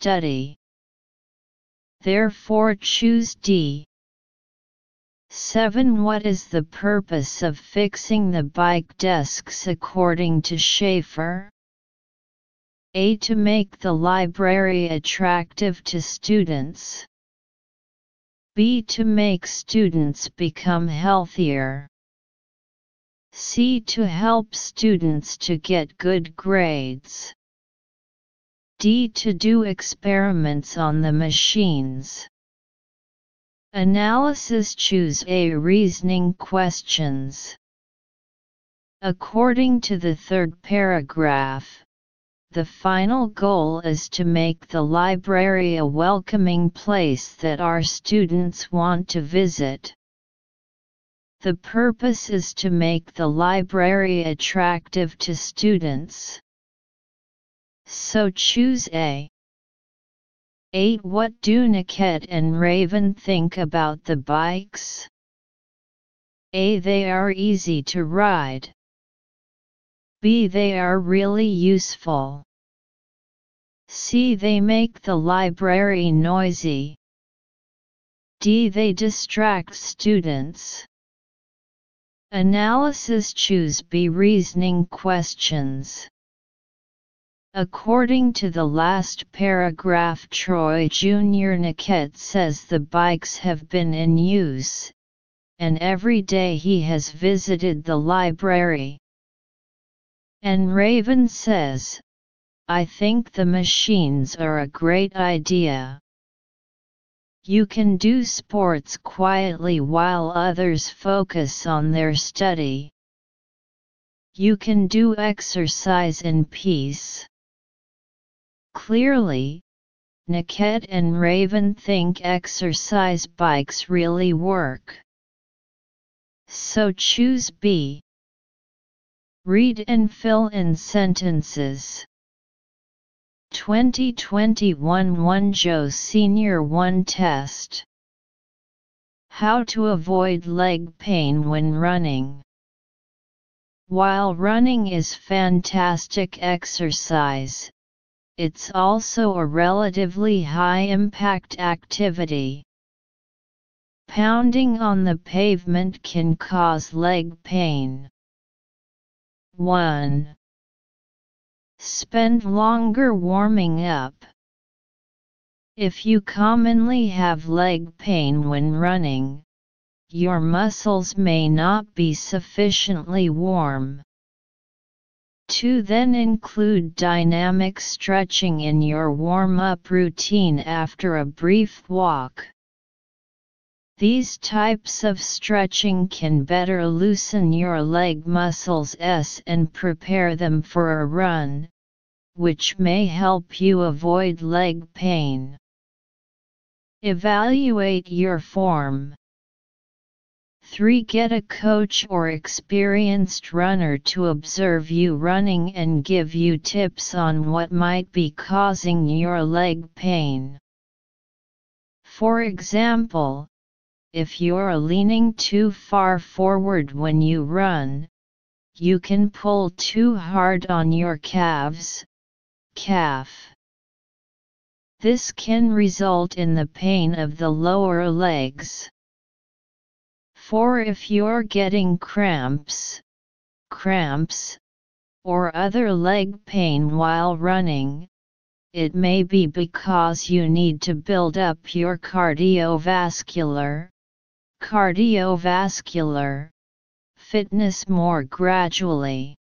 study. Therefore choose D. 7. What is the purpose of fixing the bike desks according to Schaefer? A. To make the library attractive to students. B. To make students become healthier. C. To help students to get good grades. D. To do experiments on the machines. Analysis Choose A reasoning questions. According to the third paragraph, the final goal is to make the library a welcoming place that our students want to visit. The purpose is to make the library attractive to students. So choose A. 8. What do Niket and Raven think about the bikes? A. They are easy to ride. B. They are really useful. C. They make the library noisy. D. They distract students. Analysis Choose B reasoning questions. According to the last paragraph Troy Jr. Niket says the bikes have been in use, and every day he has visited the library. And Raven says, I think the machines are a great idea. You can do sports quietly while others focus on their study. You can do exercise in peace. Clearly, Niket and Raven think exercise bikes really work. So choose B. Read and fill in sentences. 2021 1 Joe Senior 1 Test How to avoid leg pain when running. While running is fantastic exercise, it's also a relatively high-impact activity. Pounding on the pavement can cause leg pain. 1. Spend longer warming up. If you commonly have leg pain when running, your muscles may not be sufficiently warm. 2. Then include dynamic stretching in your warm-up routine after a brief walk. These types of stretching can better loosen your leg muscles s and prepare them for a run, which may help you avoid leg pain. Evaluate your form. 3. Get a coach or experienced runner to observe you running and give you tips on what might be causing your leg pain. For example, if you're leaning too far forward when you run, you can pull too hard on your calves, calf. This can result in the pain of the lower legs. For if you're getting cramps, cramps, or other leg pain while running, it may be because you need to build up your cardiovascular, cardiovascular fitness more gradually.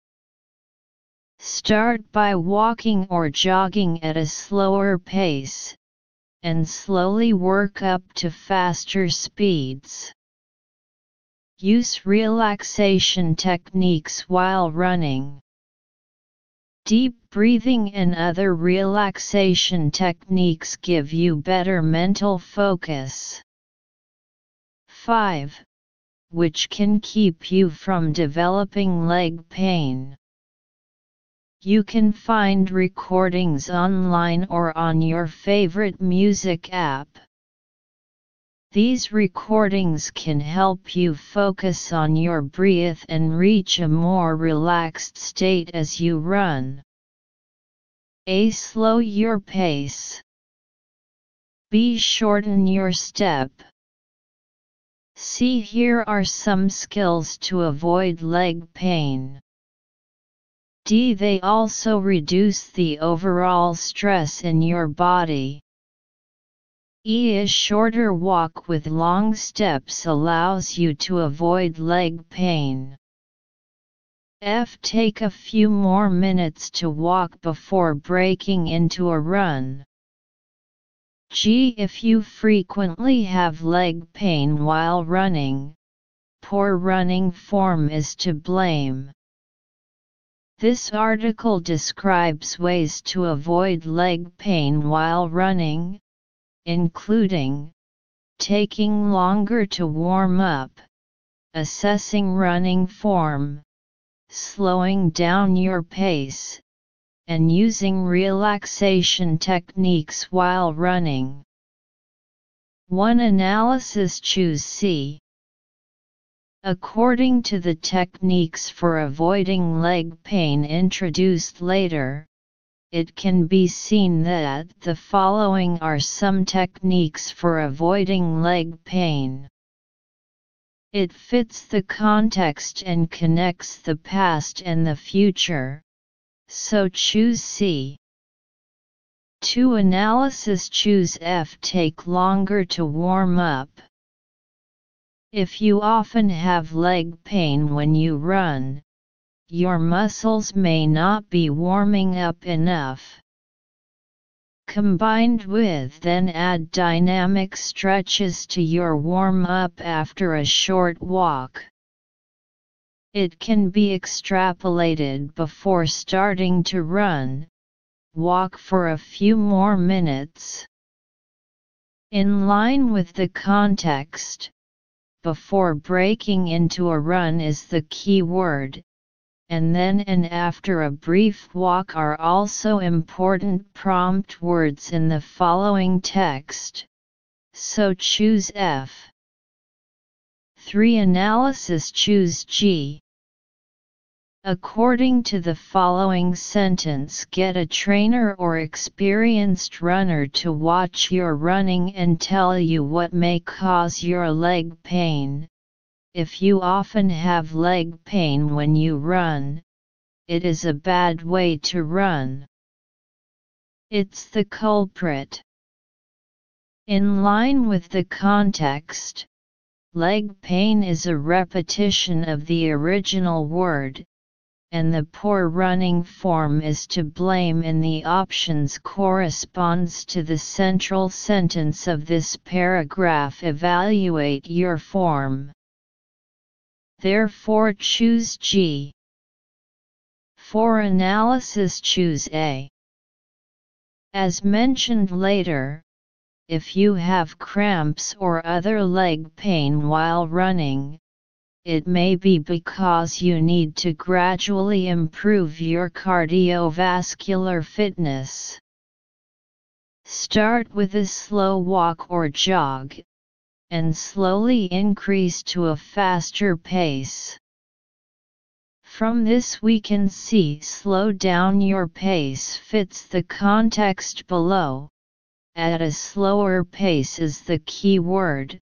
Start by walking or jogging at a slower pace, and slowly work up to faster speeds. Use relaxation techniques while running. Deep breathing and other relaxation techniques give you better mental focus. 5. Which can keep you from developing leg pain. You can find recordings online or on your favorite music app. These recordings can help you focus on your breath and reach a more relaxed state as you run. A. Slow your pace. B. Shorten your step. See here are some skills to avoid leg pain. D. They also reduce the overall stress in your body. E. A shorter walk with long steps allows you to avoid leg pain. F. Take a few more minutes to walk before breaking into a run. G. If you frequently have leg pain while running, poor running form is to blame. This article describes ways to avoid leg pain while running, including taking longer to warm up, assessing running form, slowing down your pace, and using relaxation techniques while running. 1 Analysis Choose C. According to the techniques for avoiding leg pain introduced later, it can be seen that the following are some techniques for avoiding leg pain. It fits the context and connects the past and the future, so choose C. 2 Analysis Choose F Take longer to warm up. If you often have leg pain when you run, your muscles may not be warming up enough. Combined with then add dynamic stretches to your warm up after a short walk. It can be extrapolated before starting to run. Walk for a few more minutes. In line with the context, before breaking into a run is the key word, and then and after a brief walk are also important prompt words in the following text, so choose F. 3 Analysis Choose G. According to the following sentence get a trainer or experienced runner to watch your running and tell you what may cause your leg pain. If you often have leg pain when you run, it is a bad way to run. It's the culprit. In line with the context, leg pain is a repetition of the original word, and the poor running form is to blame in the options corresponds to the central sentence of this paragraph evaluate your form. Therefore choose G. For analysis choose A. As mentioned later, if you have cramps or other leg pain while running, it may be because you need to gradually improve your cardiovascular fitness. Start with a slow walk or jog, and slowly increase to a faster pace. From this we can see slow down your pace fits the context below, at a slower pace is the key word,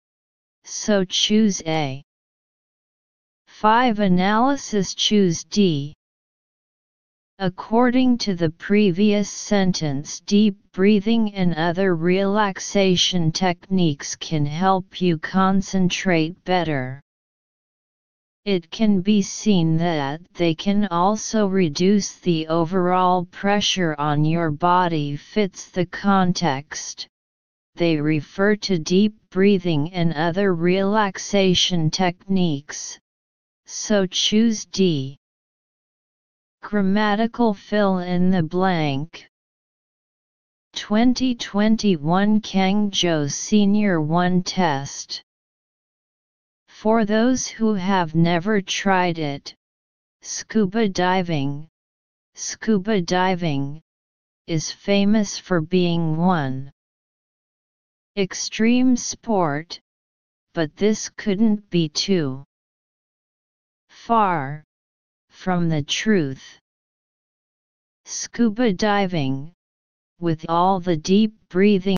so choose A. 5 Analysis Choose D. According to the previous sentence deep breathing and other relaxation techniques can help you concentrate better. It can be seen that they can also reduce the overall pressure on your body fits the context. They refer to deep breathing and other relaxation techniques so choose D. Grammatical fill in the blank. 2021 Kangjo Senior 1 Test For those who have never tried it, scuba diving, scuba diving, is famous for being one extreme sport, but this couldn't be too far from the truth. Scuba diving, with all the deep breathing